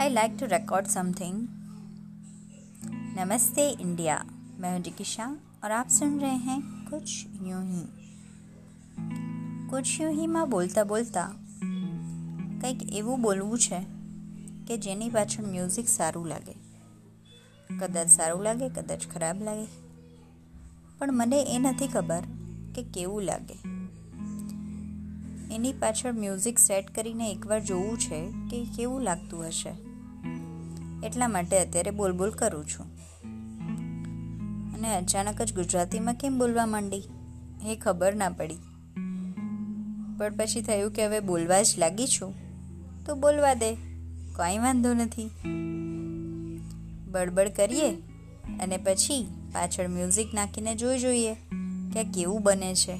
I like to record something नमस्ते India मैं हूं जिकिशा और आप सुन रहे हैं कुछ यूं ही कुछ यूं ही માં બોલતા બોલતા કંઈક એવું બોલવું છે કે જેની પાછળ મ્યુઝિક સારું લાગે કદાચ સારું લાગે કદાચ ખરાબ લાગે પણ મને એ નથી ખબર કે કેવું લાગે એની પાછળ મ્યુઝિક સેટ કરીને એકવાર જોવું છે કે કેવું લાગતું હશે એટલા માટે અત્યારે બોલ બોલ કરું છું. અને અચાનક જ ગુજરાતીમાં કેમ બોલવા માંડી? એ ખબર ના પડી. પણ પછી થયું કે હવે બોલવા જ લાગી છું. તો બોલવા દે. કંઈ વાંધો નથી. બડબડ કરીએ અને પછી પાછળ મ્યુઝિક નાખીને જોઈ જોઈએ કે કેવું બને છે.